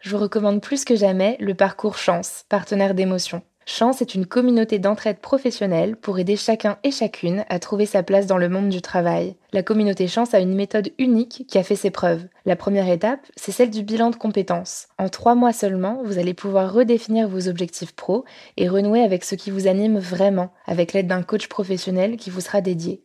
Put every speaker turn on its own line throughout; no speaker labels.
je vous recommande plus que jamais le parcours Chance, partenaire d'émotion. Chance est une communauté d'entraide professionnelle pour aider chacun et chacune à trouver sa place dans le monde du travail. La communauté Chance a une méthode unique qui a fait ses preuves. La première étape, c'est celle du bilan de compétences. En trois mois seulement, vous allez pouvoir redéfinir vos objectifs pro et renouer avec ce qui vous anime vraiment, avec l'aide d'un coach professionnel qui vous sera dédié.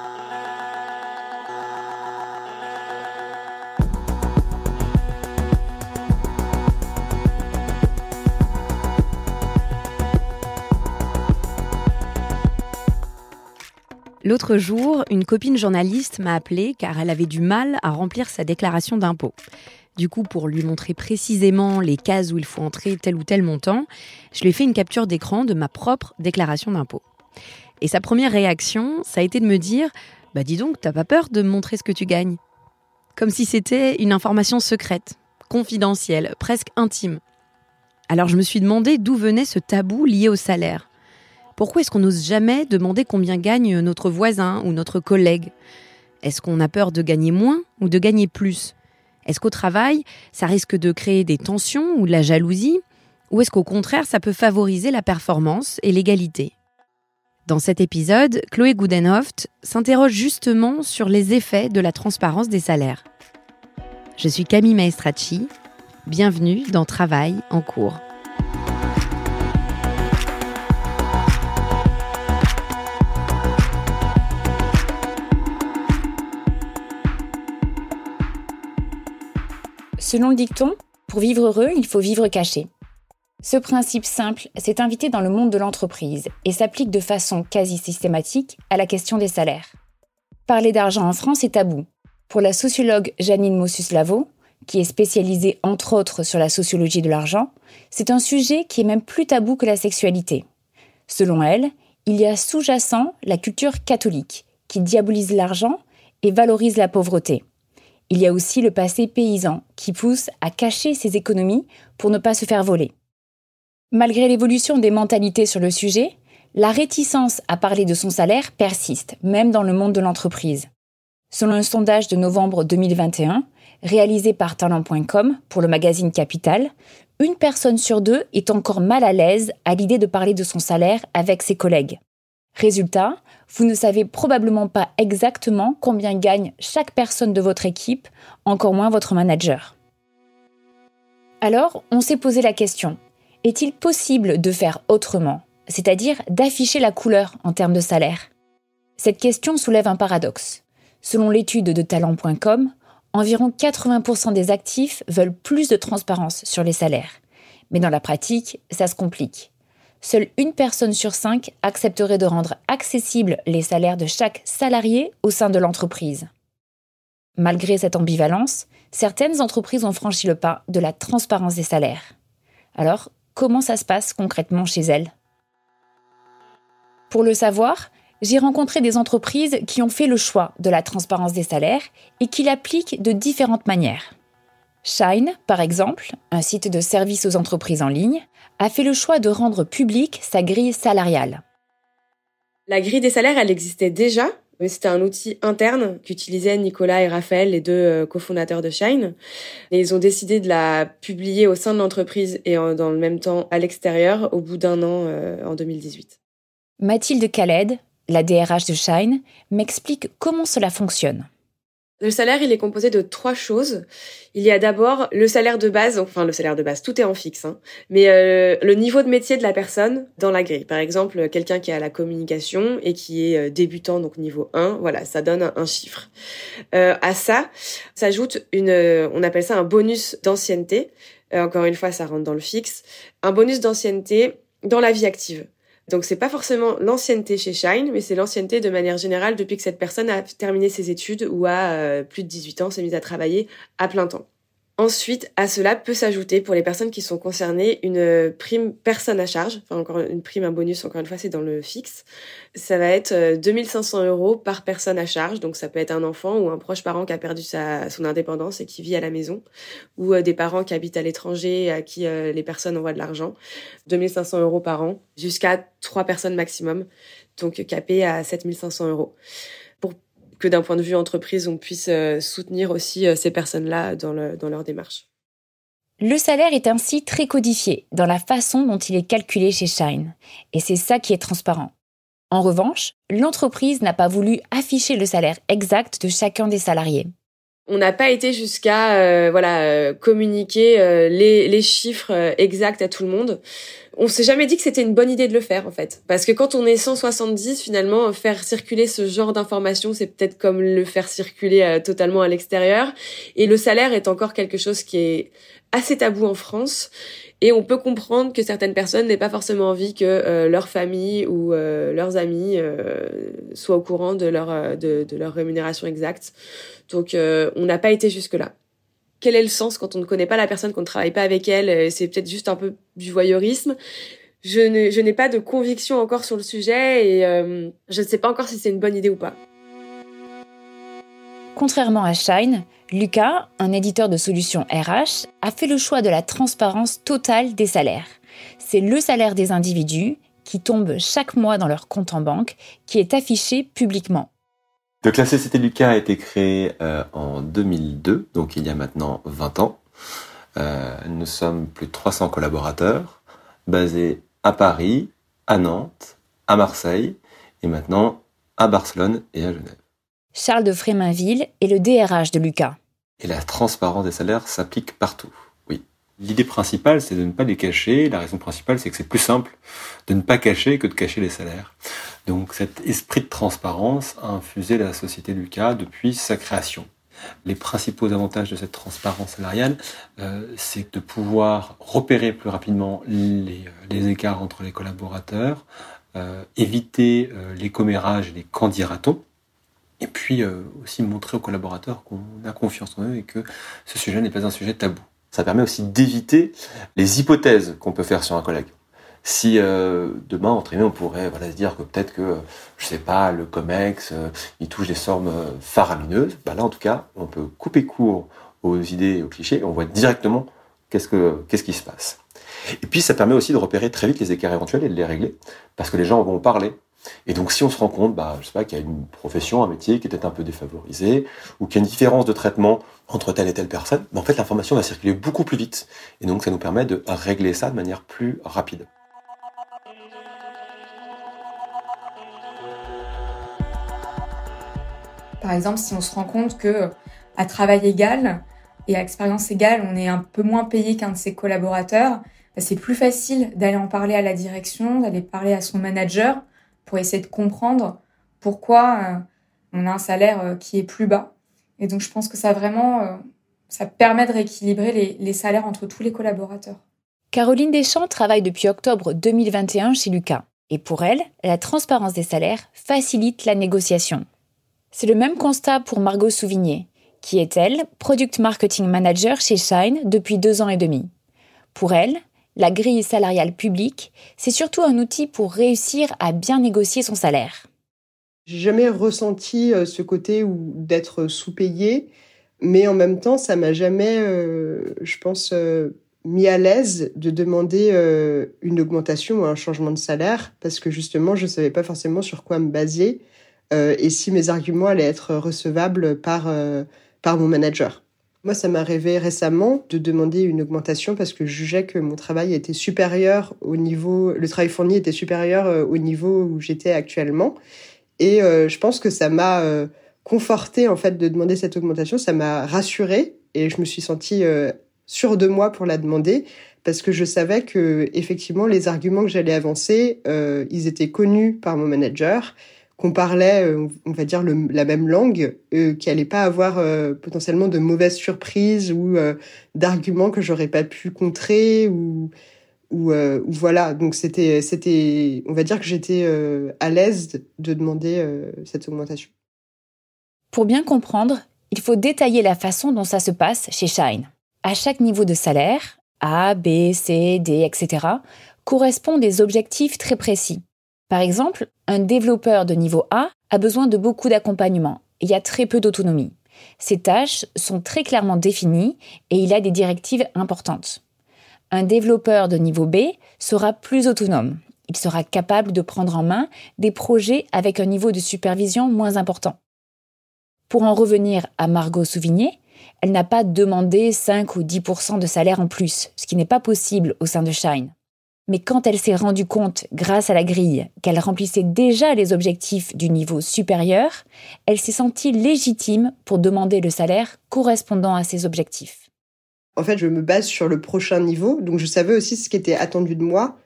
L'autre jour, une copine journaliste m'a appelée car elle avait du mal à remplir sa déclaration d'impôt. Du coup, pour lui montrer précisément les cases où il faut entrer tel ou tel montant, je lui ai fait une capture d'écran de ma propre déclaration d'impôt. Et sa première réaction, ça a été de me dire Bah dis donc, t'as pas peur de me montrer ce que tu gagnes? Comme si c'était une information secrète, confidentielle, presque intime. Alors je me suis demandé d'où venait ce tabou lié au salaire. Pourquoi est-ce qu'on n'ose jamais demander combien gagne notre voisin ou notre collègue? Est-ce qu'on a peur de gagner moins ou de gagner plus? Est-ce qu'au travail, ça risque de créer des tensions ou de la jalousie? Ou est-ce qu'au contraire, ça peut favoriser la performance et l'égalité? Dans cet épisode, Chloé Gudenhoft s'interroge justement sur les effets de la transparence des salaires. Je suis Camille Maestracci. Bienvenue dans Travail en cours.
Selon le dicton, pour vivre heureux, il faut vivre caché. Ce principe simple s'est invité dans le monde de l'entreprise et s'applique de façon quasi systématique à la question des salaires. Parler d'argent en France est tabou. Pour la sociologue Janine Mossus-Lavo, qui est spécialisée entre autres sur la sociologie de l'argent, c'est un sujet qui est même plus tabou que la sexualité. Selon elle, il y a sous-jacent la culture catholique, qui diabolise l'argent et valorise la pauvreté. Il y a aussi le passé paysan qui pousse à cacher ses économies pour ne pas se faire voler. Malgré l'évolution des mentalités sur le sujet, la réticence à parler de son salaire persiste, même dans le monde de l'entreprise. Selon un sondage de novembre 2021, réalisé par talent.com pour le magazine Capital, une personne sur deux est encore mal à l'aise à l'idée de parler de son salaire avec ses collègues. Résultat, vous ne savez probablement pas exactement combien gagne chaque personne de votre équipe, encore moins votre manager. Alors, on s'est posé la question, est-il possible de faire autrement, c'est-à-dire d'afficher la couleur en termes de salaire? Cette question soulève un paradoxe. Selon l'étude de talent.com, environ 80% des actifs veulent plus de transparence sur les salaires. Mais dans la pratique, ça se complique seule une personne sur cinq accepterait de rendre accessibles les salaires de chaque salarié au sein de l'entreprise. Malgré cette ambivalence, certaines entreprises ont franchi le pas de la transparence des salaires. Alors, comment ça se passe concrètement chez elles? Pour le savoir, j'ai rencontré des entreprises qui ont fait le choix de la transparence des salaires et qui l'appliquent de différentes manières. Shine, par exemple, un site de service aux entreprises en ligne, a fait le choix de rendre publique sa grille salariale.
La grille des salaires, elle existait déjà, mais c'était un outil interne qu'utilisaient Nicolas et Raphaël, les deux euh, cofondateurs de Shine. Et ils ont décidé de la publier au sein de l'entreprise et dans le même temps à l'extérieur au bout d'un an euh, en 2018.
Mathilde Khaled, la DRH de Shine, m'explique comment cela fonctionne.
Le salaire, il est composé de trois choses. Il y a d'abord le salaire de base, enfin le salaire de base, tout est en fixe, hein, mais euh, le niveau de métier de la personne dans la grille. Par exemple, quelqu'un qui a la communication et qui est euh, débutant, donc niveau 1, voilà, ça donne un, chiffre. Euh, à ça s'ajoute une, on appelle ça un bonus d'ancienneté. encore une fois, ça rentre dans le fixe. Un bonus d'ancienneté dans la vie active. Donc c'est pas forcément l'ancienneté chez Shine, mais c'est l'ancienneté de manière générale depuis que cette personne a terminé ses études ou a euh, plus de 18 ans, s'est mise à travailler à plein temps. Ensuite, à cela peut s'ajouter pour les personnes qui sont concernées une prime personne à charge, enfin encore une prime, un bonus, encore une fois, c'est dans le fixe. Ça va être 2500 euh, euros par personne à charge, donc ça peut être un enfant ou un proche parent qui a perdu sa, son indépendance et qui vit à la maison, ou euh, des parents qui habitent à l'étranger à qui euh, les personnes envoient de l'argent. 2500 euros par an, jusqu'à trois personnes maximum, donc capé à 7500 euros que d'un point de vue entreprise, on puisse euh, soutenir aussi euh, ces personnes-là dans, dans leur démarche.
Le salaire est ainsi très codifié dans la façon dont il est calculé chez Shine, et c'est ça qui est transparent. En revanche, l'entreprise n'a pas voulu afficher le salaire exact de chacun des salariés.
On n'a pas été jusqu'à euh, voilà communiquer les, les, chiffres exacts à tout le monde on s'est jamais dit que c'était une bonne idée de le faire en fait. Parce que quand on est 170 finalement faire circuler ce genre d'informations c'est peut-être comme le faire circuler euh, totalement à l'extérieur. Et le salaire est encore quelque chose qui est assez tabou en France. Et on peut comprendre que certaines personnes n'aient pas forcément envie que euh, leur famille ou euh, leurs amis soient au courant de leur de, leur rémunération exacte. Donc on n'a pas été jusque là quel est le sens quand on ne connaît pas la personne, qu'on ne travaille pas avec elle euh, C'est peut-être juste un peu du voyeurisme. Je, n'ai pas de conviction encore sur le sujet et euh, je ne sais pas encore si c'est une bonne idée ou pas.
Contrairement à Shine, Lucas, un éditeur de solutions RH, a fait le choix de la transparence totale des salaires. C'est le salaire des individus qui tombe chaque mois dans leur compte en banque qui est affiché publiquement.
Donc la Société Lucas a été créée euh, en 2002, donc il y a maintenant 20 ans. Euh, nous sommes plus de 300 collaborateurs, basés à Paris, à Nantes, à Marseille et maintenant à Barcelone et à Genève.
Charles de Fréminville est le DRH de Lucas.
Et la transparence des salaires s'applique partout. L'idée principale, c'est de ne pas les cacher. La raison principale, c'est que c'est plus simple de ne pas cacher que de cacher les salaires. Donc cet esprit de transparence a infusé la société Lucas depuis sa création. Les principaux avantages de cette transparence salariale, euh, c'est de pouvoir repérer plus rapidement les, les écarts entre les collaborateurs, euh, éviter euh, les commérages et les candidatons, et puis euh, aussi montrer aux collaborateurs qu'on a confiance en eux et que ce sujet n'est pas un sujet tabou. Ça permet aussi d'éviter les hypothèses qu'on peut faire sur un collègue. Si euh, demain entre on pourrait voilà se dire que peut-être que je sais pas le Comex euh, il touche des sommes euh, faramineuses bah là en tout cas on peut couper court aux idées et aux clichés et on voit directement qu'est-ce que qu'est-ce qui se passe. Et puis ça permet aussi de repérer très vite les écarts éventuels et de les régler parce que les gens vont parler et donc si on se rend compte bah je sais pas qu'il y a une profession un métier qui est peut-être un peu défavorisé ou qu'il y a une différence de traitement entre telle et telle personne bah en fait l'information va circuler beaucoup plus vite. Et donc ça nous permet de régler ça de manière plus rapide.
Par exemple, si on se rend compte que à travail égal et à expérience égale, on est un peu moins payé qu'un de ses collaborateurs, bah, c'est plus facile d'aller en parler à la direction, d'aller parler à son manager pour essayer de comprendre pourquoi euh, on a un salaire euh, qui est plus bas. Et donc, je pense que ça vraiment, euh, ça permet de rééquilibrer les, salaires entre tous les collaborateurs.
Caroline Deschamps travaille depuis octobre 2021 chez Lucas. Et pour elle, la transparence des salaires facilite la négociation. C'est le même constat pour Margot Souvigné, qui est, elle, Product Marketing Manager chez Shine depuis deux ans et demi. Pour elle, la grille salariale publique, c'est surtout un outil pour réussir à bien négocier son salaire.
J'ai jamais ressenti ce côté d'être sous-payé, mais en même temps, ça m'a jamais, je pense, mis à l'aise de demander euh, une augmentation ou un changement de salaire parce que justement je savais pas forcément sur quoi me baser euh, et si mes arguments allaient être recevables par euh, par mon manager. Moi, ça m'est arrivé récemment de demander une augmentation parce que je jugeais que mon travail était supérieur au niveau, le travail fourni était supérieur au niveau où j'étais actuellement. Et je pense que ça m'a conforté en fait de demander cette augmentation. Ça m'a rassuré et je me suis sentie sur de moi pour la demander parce que je savais que effectivement les arguments que j'allais avancer, euh, ils étaient connus par mon manager, qu'on parlait, euh, on va dire la même langue, euh, qu'il allait pas avoir euh, potentiellement de mauvaises surprises ou d'arguments que j'aurais pas pu contrer ou ou, ou voilà. Donc c'était c'était, on va dire que j'étais à l'aise de demander cette augmentation.
Pour bien comprendre, il faut détailler la façon dont ça se passe chez Shine à chaque niveau de salaire, A, B, C, D, etc., correspond des objectifs très précis. Par exemple, un développeur de niveau A a besoin de beaucoup d'accompagnement. Il y a très peu d'autonomie. Ses tâches sont très clairement définies et il a des directives importantes. Un développeur de niveau B sera plus autonome. Il sera capable de prendre en main des projets avec un niveau de supervision moins important. Pour en revenir à Margot Souvigné, elle n'a pas demandé 5 ou 10% de salaire en plus, ce qui n'est pas possible au sein de Shine. Mais quand elle s'est rendue compte, grâce à la grille, qu'elle remplissait déjà les objectifs du niveau supérieur, elle s'est sentie légitime pour demander le salaire correspondant à ses objectifs.
En fait, je me base sur le prochain niveau, donc je savais aussi ce qui était attendu de moi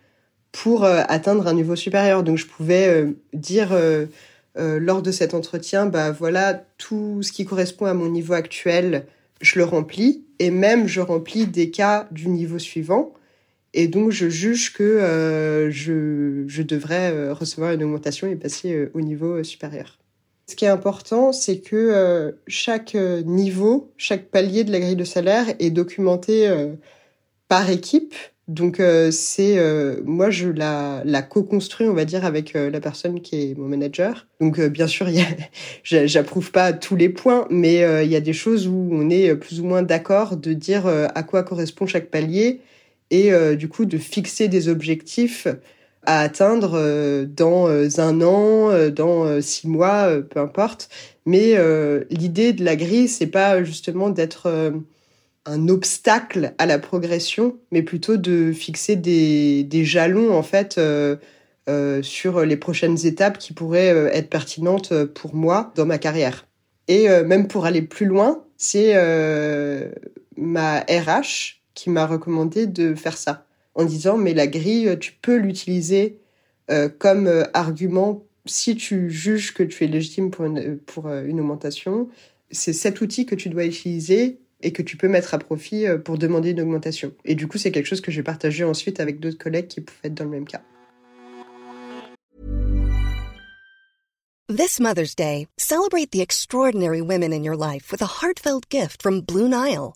pour euh, atteindre un niveau supérieur. Donc je pouvais euh, dire euh, lors de cet entretien, bah voilà, tout ce qui correspond à mon niveau actuel, je le remplis et même je remplis des cas du niveau suivant. Et donc, je juge que euh, je, devrais euh, recevoir une augmentation et passer euh, au niveau supérieur. Ce qui est important, c'est que chaque niveau, chaque palier de la grille de salaire est documenté par équipe donc c'est moi je la, la co-construis on va dire avec la personne qui est mon manager. Donc bien sûr j'approuve pas tous les points mais il y a des choses où on est plus ou moins d'accord de dire à quoi correspond chaque palier et du coup de fixer des objectifs à atteindre dans un an, dans six mois, peu importe. Mais l'idée de la grille c'est pas justement d'être un obstacle à la progression, mais plutôt de fixer des, jalons en fait euh, euh, sur les prochaines étapes qui pourraient euh, être pertinentes pour moi dans ma carrière. Et même pour aller plus loin, c'est ma RH qui m'a recommandé de faire ça en disant mais la grille tu peux l'utiliser comme argument si tu juges que tu es légitime pour une, pour une augmentation. C'est cet outil que tu dois utiliser et que tu peux mettre à profit euh, pour demander une augmentation. Et du coup, c'est quelque chose que j'ai partagé ensuite avec d'autres collègues qui pouvaient être dans le même cas.
This Mother's Day, celebrate the extraordinary women in your life with a heartfelt gift from Blue Nile.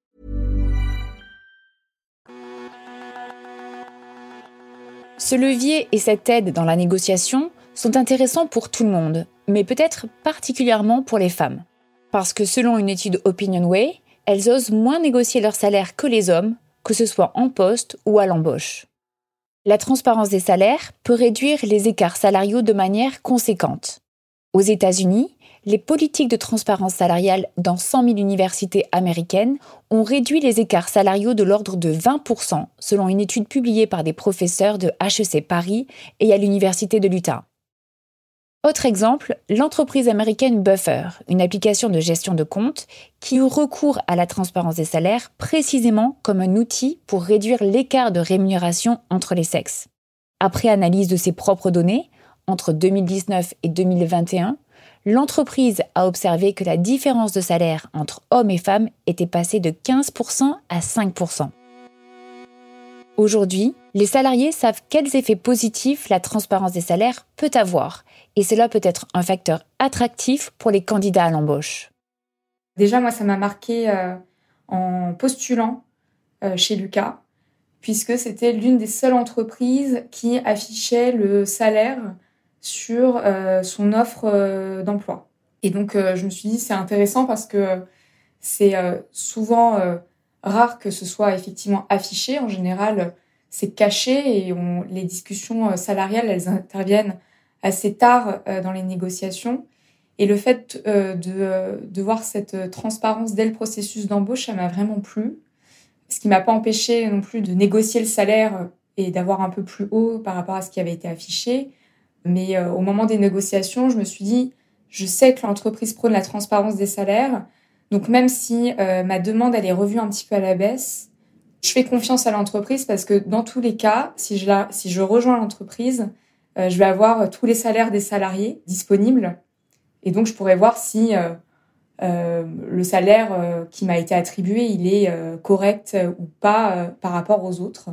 Ce levier et cette aide dans la négociation sont intéressants pour tout le monde, mais peut-être particulièrement pour les femmes. Parce que selon une étude OpinionWay, elles osent moins négocier leur salaire que les hommes que ce soit en poste ou à l'embauche. La transparence des salaires peut réduire les écarts salariaux de manière conséquente. Aux États-Unis, les politiques de transparence salariale dans 100 000 universités américaines ont réduit les écarts salariaux de l'ordre de 20% selon une étude publiée par des professeurs de HEC Paris et à l'Université de l'Utah. Autre exemple, l'entreprise américaine Buffer, une application de gestion de compte qui eut recours à la transparence des salaires précisément comme un outil pour réduire l'écart de rémunération entre les sexes. Après analyse de ses propres données, entre 2019 et 2021, l'entreprise a observé que la différence de salaire entre hommes et femmes était passée de 15% à 5%. Aujourd'hui, les salariés savent quels effets positifs la transparence des salaires peut avoir, et cela peut être un facteur attractif pour les candidats à l'embauche.
Déjà, moi, ça m'a marqué euh, en postulant euh, chez Lucas, puisque c'était l'une des seules entreprises qui affichait le salaire sur euh, son offre d'emploi. Et donc, je me suis dit, c'est intéressant parce que c'est souvent rare que ce soit effectivement affiché. En général, c'est caché et on, les discussions salariales, elles interviennent assez tard dans les négociations. Et le fait euh, de, de, voir cette transparence dès le processus d'embauche, ça m'a vraiment plu. Ce qui m'a pas empêché non plus de négocier le salaire et d'avoir un peu plus haut par rapport à ce qui avait été affiché. Mais euh, au moment des négociations, je me suis dit, je sais que l'entreprise prône la transparence des salaires. Donc même si euh, ma demande elle est revue un petit peu à la baisse, je fais confiance à l'entreprise parce que dans tous les cas, si je, la, si je rejoins l'entreprise, je vais avoir tous les salaires des salariés disponibles et donc, je pourrais voir si euh, euh, le salaire euh, qui m'a été attribué, il est correct ou pas par rapport aux autres.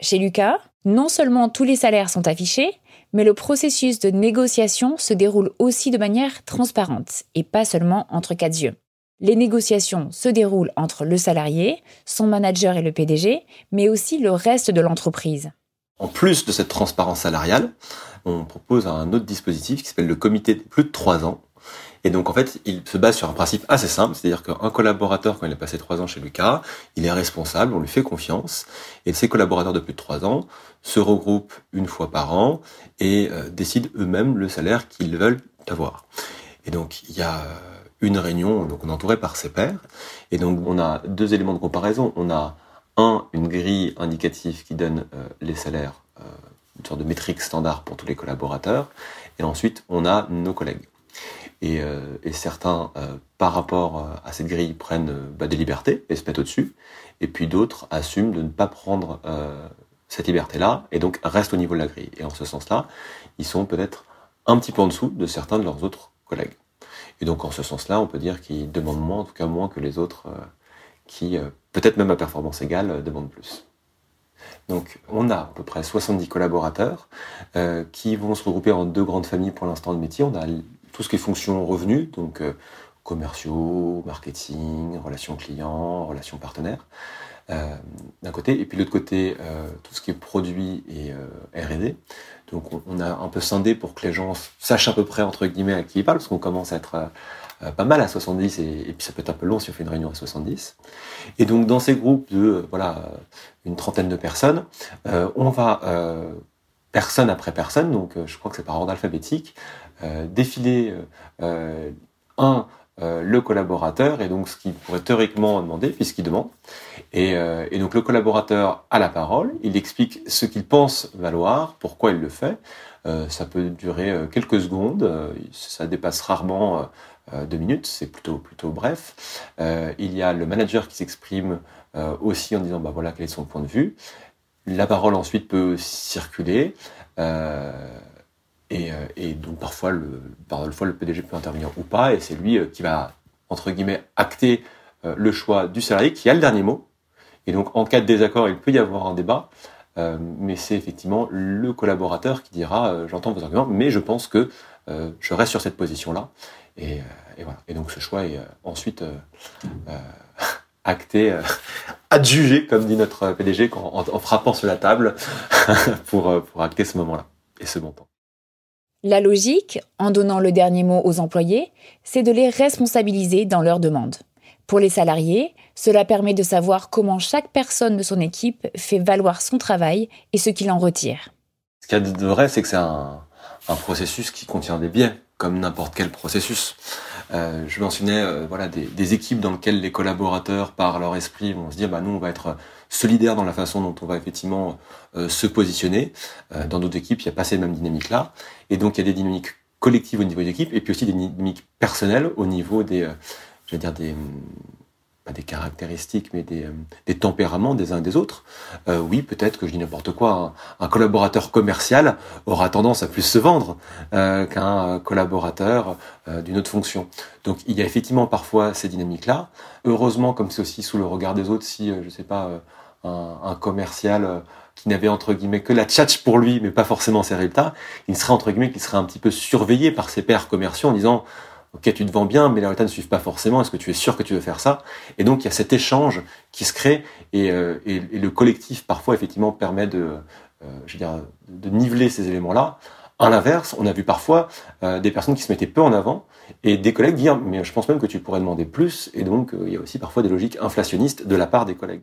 Chez Lucas, non seulement tous les salaires sont affichés, mais le processus de négociation se déroule aussi de manière transparente et pas seulement entre quatre yeux. Les négociations se déroulent entre le salarié, son manager et le PDG, mais aussi le reste de l'entreprise.
En plus de cette transparence salariale, on propose un autre dispositif qui s'appelle le comité de plus de 3 ans. Et donc en fait, il se base sur un principe assez simple, c'est-à-dire qu'un collaborateur, quand il a passé 3 ans chez Lucas, il est responsable, on lui fait confiance, et ces collaborateurs de plus de 3 ans se regroupent une fois par an et euh, décident eux-mêmes le salaire qu'ils veulent avoir. Et donc il y a une réunion, donc on est entouré par ses pairs, et donc on a deux éléments de comparaison. On a un, une grille indicative qui donne euh, les salaires, euh, une sorte de métrique standard pour tous les collaborateurs, et ensuite on a nos collègues. Et, euh, certains, par rapport à cette grille, prennent bah, des libertés et se mettent au-dessus, et puis d'autres assument de ne pas prendre cette liberté-là, et donc restent au niveau de la grille. Et en ce sens-là, ils sont peut-être un petit peu en dessous de certains de leurs autres collègues. Et donc en ce sens-là, on peut dire qu'ils demandent moins, en tout cas moins que les autres qui, euh, peut-être même à performance égale, euh, demandent plus. Donc on a à peu près 70 collaborateurs euh, qui vont se regrouper en deux grandes familles pour l'instant de métier. On a tout ce qui est fonction revenus, donc commerciaux, marketing, relations clients, relations partenaires, d'un côté, et puis de l'autre côté, tout ce qui est produit et R&D. Donc on, a un peu scindé pour que les gens sachent à peu près entre guillemets à qui ils parlent, parce qu'on commence à être euh, pas mal à 70 et, puis ça peut être un peu long si on fait une réunion à 70. Et donc dans ces groupes de euh, voilà une trentaine de personnes, euh, on va personne après personne, donc je crois que c'est par ordre alphabétique, défiler un le collaborateur et donc ce qu'il pourrait théoriquement demander puisqu'il demande. Et, donc le collaborateur a la parole, il explique ce qu'il pense valoir, pourquoi il le fait. ça peut durer quelques secondes, ça dépasse rarement euh, deux minutes, c'est plutôt plutôt bref. Euh, il y a le manager qui s'exprime euh, aussi en disant bah voilà quel est son point de vue. La parole ensuite peut circuler. Et, et, donc parfois le, parfois le PDG peut intervenir ou pas, et c'est lui qui va entre guillemets acter le choix du salarié qui a le dernier mot. Et donc en cas de désaccord, il peut y avoir un débat, mais c'est effectivement le collaborateur qui dira j'entends vos arguments, mais je pense que je reste sur cette position là. Et, euh, et, voilà. Et donc ce choix est euh, ensuite euh, acté, adjugé, comme dit notre PDG, en, en frappant sur la table pour, pour acter ce moment-là et ce montant.
La logique, en donnant le dernier mot aux employés, c'est de les responsabiliser dans leurs demandes. Pour les salariés, cela permet de savoir comment chaque personne de son équipe fait valoir son travail et ce qu'il en retire.
Ce qu'il y a de vrai, c'est que c'est un, processus qui contient des biais comme n'importe quel processus. Euh, je mentionnais euh, voilà des, équipes dans lesquelles les collaborateurs, par leur esprit, vont se dire bah nous on va être solidaires dans la façon dont on va effectivement euh, se positionner. dans d'autres équipes, il n'y a pas ces mêmes dynamiques là, et donc il y a des dynamiques collectives au niveau des équipes, et puis aussi des dynamiques personnelles au niveau des, je veux dire des pas des caractéristiques, mais des, des tempéraments des uns et des autres. oui, peut-être que je dis n'importe quoi, un, collaborateur commercial aura tendance à plus se vendre qu'un collaborateur d'une autre fonction. Donc il y a effectivement parfois ces dynamiques-là. Heureusement, comme c'est aussi sous le regard des autres, si, je sais pas, un, un commercial qui n'avait entre guillemets que la tchatch pour lui, mais pas forcément ses résultats, il serait entre guillemets, qui serait un petit peu surveillé par ses pairs commerciaux en disant Ok, tu te vends bien, mais les résultats ne suivent pas forcément. Est-ce que tu es sûr que tu veux faire ça? Et donc il y a cet échange qui se crée et, euh, et, le collectif parfois effectivement permet de, euh, je veux dire, de niveler ces éléments-là. À l'inverse, on a vu parfois euh, des personnes qui se mettaient peu en avant et des collègues dire mais je pense même que tu pourrais demander plus. Et donc il y a aussi parfois des logiques inflationnistes de la part des collègues.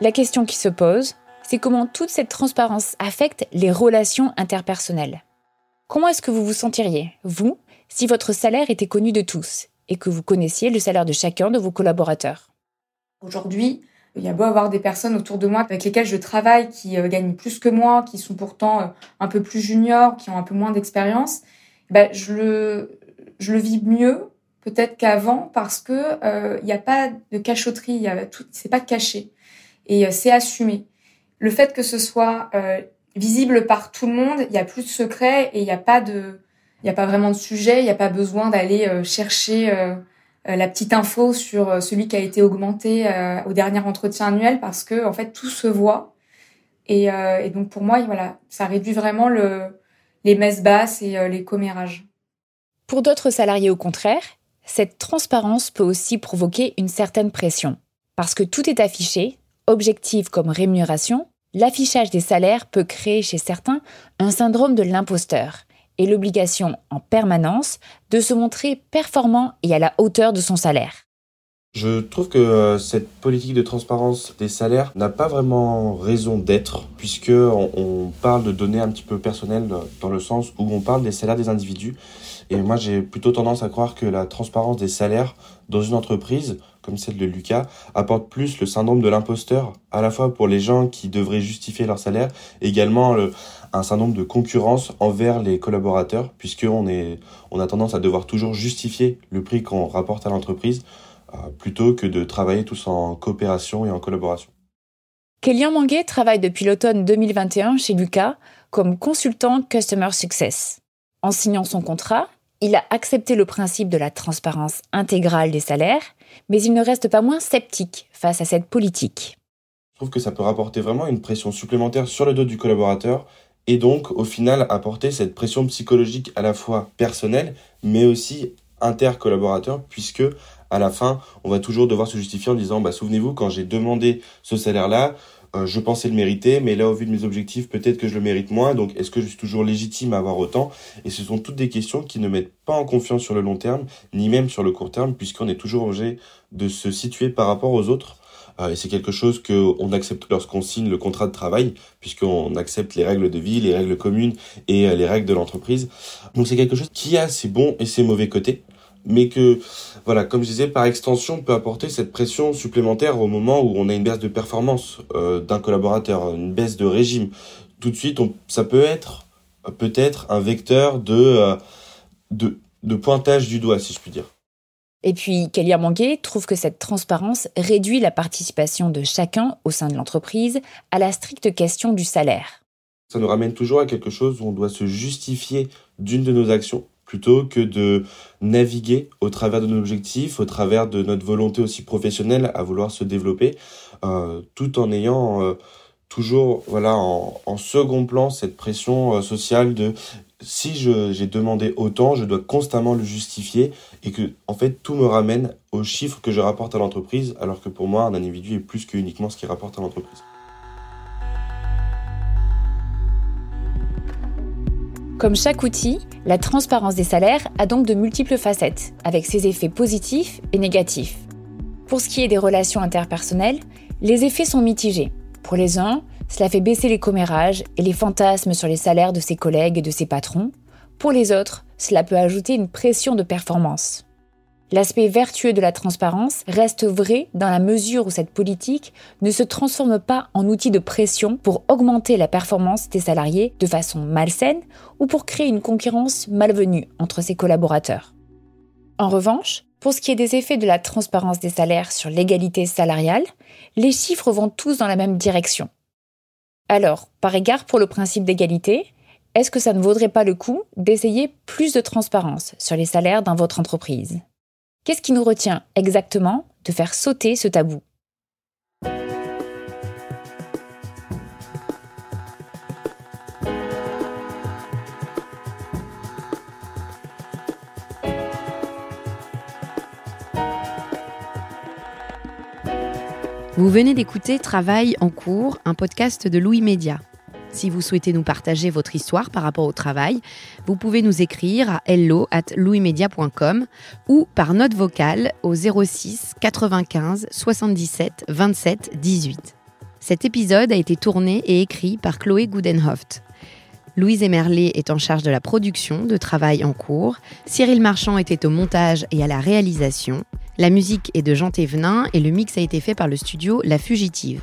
La question qui se pose, c'est comment toute cette transparence affecte les relations interpersonnelles. Comment est-ce que vous vous sentiriez, vous, si votre salaire était connu de tous et que vous connaissiez le salaire de chacun de vos collaborateurs?
Aujourd'hui, il y a beau avoir des personnes autour de moi avec lesquelles je travaille qui euh, gagnent plus que moi, qui sont pourtant euh, un peu plus juniors, qui ont un peu moins d'expérience, ben, je, le, vis mieux peut-être qu'avant parce que euh, n'y a pas de cachotterie, y a tout, c'est pas caché et euh, c'est assumé. Le fait que ce soit euh, visible par tout le monde, il y a plus de secret et il n'y a pas de, il y a pas vraiment de sujet, il n'y a pas besoin d'aller euh, chercher la petite info sur celui qui a été augmenté au dernier entretien annuel parce que en fait tout se voit et, donc pour moi voilà ça réduit vraiment le, les messes basses et les commérages.
Pour d'autres salariés au contraire, cette transparence peut aussi provoquer une certaine pression parce que tout est affiché, objectif comme rémunération, l'affichage des salaires peut créer chez certains un syndrome de l'imposteur et l'obligation en permanence de se montrer performant et à la hauteur de son salaire.
Je trouve que euh, cette politique de transparence des salaires n'a pas vraiment raison d'être, puisque on, parle de données un petit peu personnelles dans le sens où on parle des salaires des individus. Et moi, j'ai plutôt tendance à croire que la transparence des salaires dans une entreprise comme celle de Lucas, apporte plus le syndrome de l'imposteur, à la fois pour les gens qui devraient justifier leur salaire, également un syndrome de concurrence envers les collaborateurs, puisqu'on on a tendance à devoir toujours justifier le prix qu'on rapporte à l'entreprise, euh, plutôt que de travailler tous en coopération et en collaboration.
Kélian Manguet travaille depuis l'automne 2021 chez Lucas comme consultant Customer Success. En signant son contrat, il a accepté le principe de la transparence intégrale des salaires, mais il ne reste pas moins sceptique face à cette politique.
Je trouve que ça peut rapporter vraiment une pression supplémentaire sur le dos du collaborateur et donc au final apporter cette pression psychologique à la fois personnelle mais aussi intercollaborateur puisque à la fin on va toujours devoir se justifier en disant bah souvenez-vous quand j'ai demandé ce salaire là euh, je pensais le mériter, mais là, au vu de mes objectifs, peut-être que je le mérite moins. Donc, est-ce que je suis toujours légitime à avoir autant? Et ce sont toutes des questions qui ne mettent pas en confiance sur le long terme, ni même sur le court terme, puisqu'on est toujours obligé de se situer par rapport aux autres. Euh, et c'est quelque chose qu'on accepte lorsqu'on signe le contrat de travail, puisqu'on accepte les règles de vie, les règles communes et euh, les règles de l'entreprise. Donc, c'est quelque chose qui a ses bons et ses mauvais côtés mais que, voilà, comme je disais, par extension, peut apporter cette pression supplémentaire au moment où on a une baisse de performance euh, d'un collaborateur, une baisse de régime. Tout de suite, ça peut être peut-être un vecteur de, euh, de, de pointage du doigt, si je puis dire.
Et puis, Kélia Manguet trouve que cette transparence réduit la participation de chacun au sein de l'entreprise à la stricte question du salaire.
Ça nous ramène toujours à quelque chose où on doit se justifier d'une de nos actions plutôt que de naviguer au travers de nos objectifs, au travers de notre volonté aussi professionnelle à vouloir se développer, euh, tout en ayant euh, toujours voilà en, second plan cette pression euh, sociale de si j'ai demandé autant, je dois constamment le justifier et que en fait tout me ramène aux chiffres que je rapporte à l'entreprise, alors que pour moi un individu est plus que uniquement ce qu'il rapporte à l'entreprise.
Comme chaque outil, la transparence des salaires a donc de multiples facettes, avec ses effets positifs et négatifs. Pour ce qui est des relations interpersonnelles, les effets sont mitigés. Pour les uns, cela fait baisser les commérages et les fantasmes sur les salaires de ses collègues et de ses patrons. Pour les autres, cela peut ajouter une pression de performance. L'aspect vertueux de la transparence reste vrai dans la mesure où cette politique ne se transforme pas en outil de pression pour augmenter la performance des salariés de façon malsaine ou pour créer une concurrence malvenue entre ses collaborateurs. En revanche, pour ce qui est des effets de la transparence des salaires sur l'égalité salariale, les chiffres vont tous dans la même direction. Alors, par égard pour le principe d'égalité, est-ce que ça ne vaudrait pas le coup d'essayer plus de transparence sur les salaires dans votre entreprise? Qu'est-ce qui nous retient exactement de faire sauter ce tabou?
Vous venez d'écouter Travail en cours, un podcast de Louis Média. Si vous souhaitez nous partager votre histoire par rapport au travail, vous pouvez nous écrire à hello at ou par note vocale au 06 95 77 27 18. Cet épisode a été tourné et écrit par Chloé Gudenhoft. Louise Emerlé est en charge de la production de Travail en cours, Cyril Marchand était au montage et à la réalisation, la musique est de Jean Thévenin et le mix a été fait par le studio La Fugitive.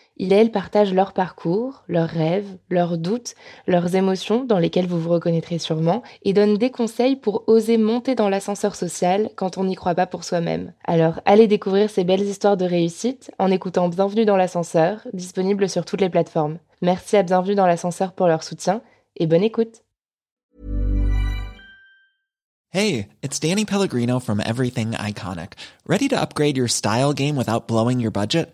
il et elle partagent leur parcours, leurs rêves, leurs doutes, leurs émotions dans lesquelles vous vous reconnaîtrez sûrement et donnent des conseils pour oser monter dans l'ascenseur social quand on n'y croit pas pour soi-même. Alors allez découvrir ces belles histoires de réussite en écoutant Bienvenue dans l'ascenseur, disponible sur toutes les plateformes. Merci à Bienvenue dans l'ascenseur pour leur soutien et bonne écoute.
Hey, it's Danny Pellegrino from Everything Iconic. Ready to upgrade your style game without blowing your budget?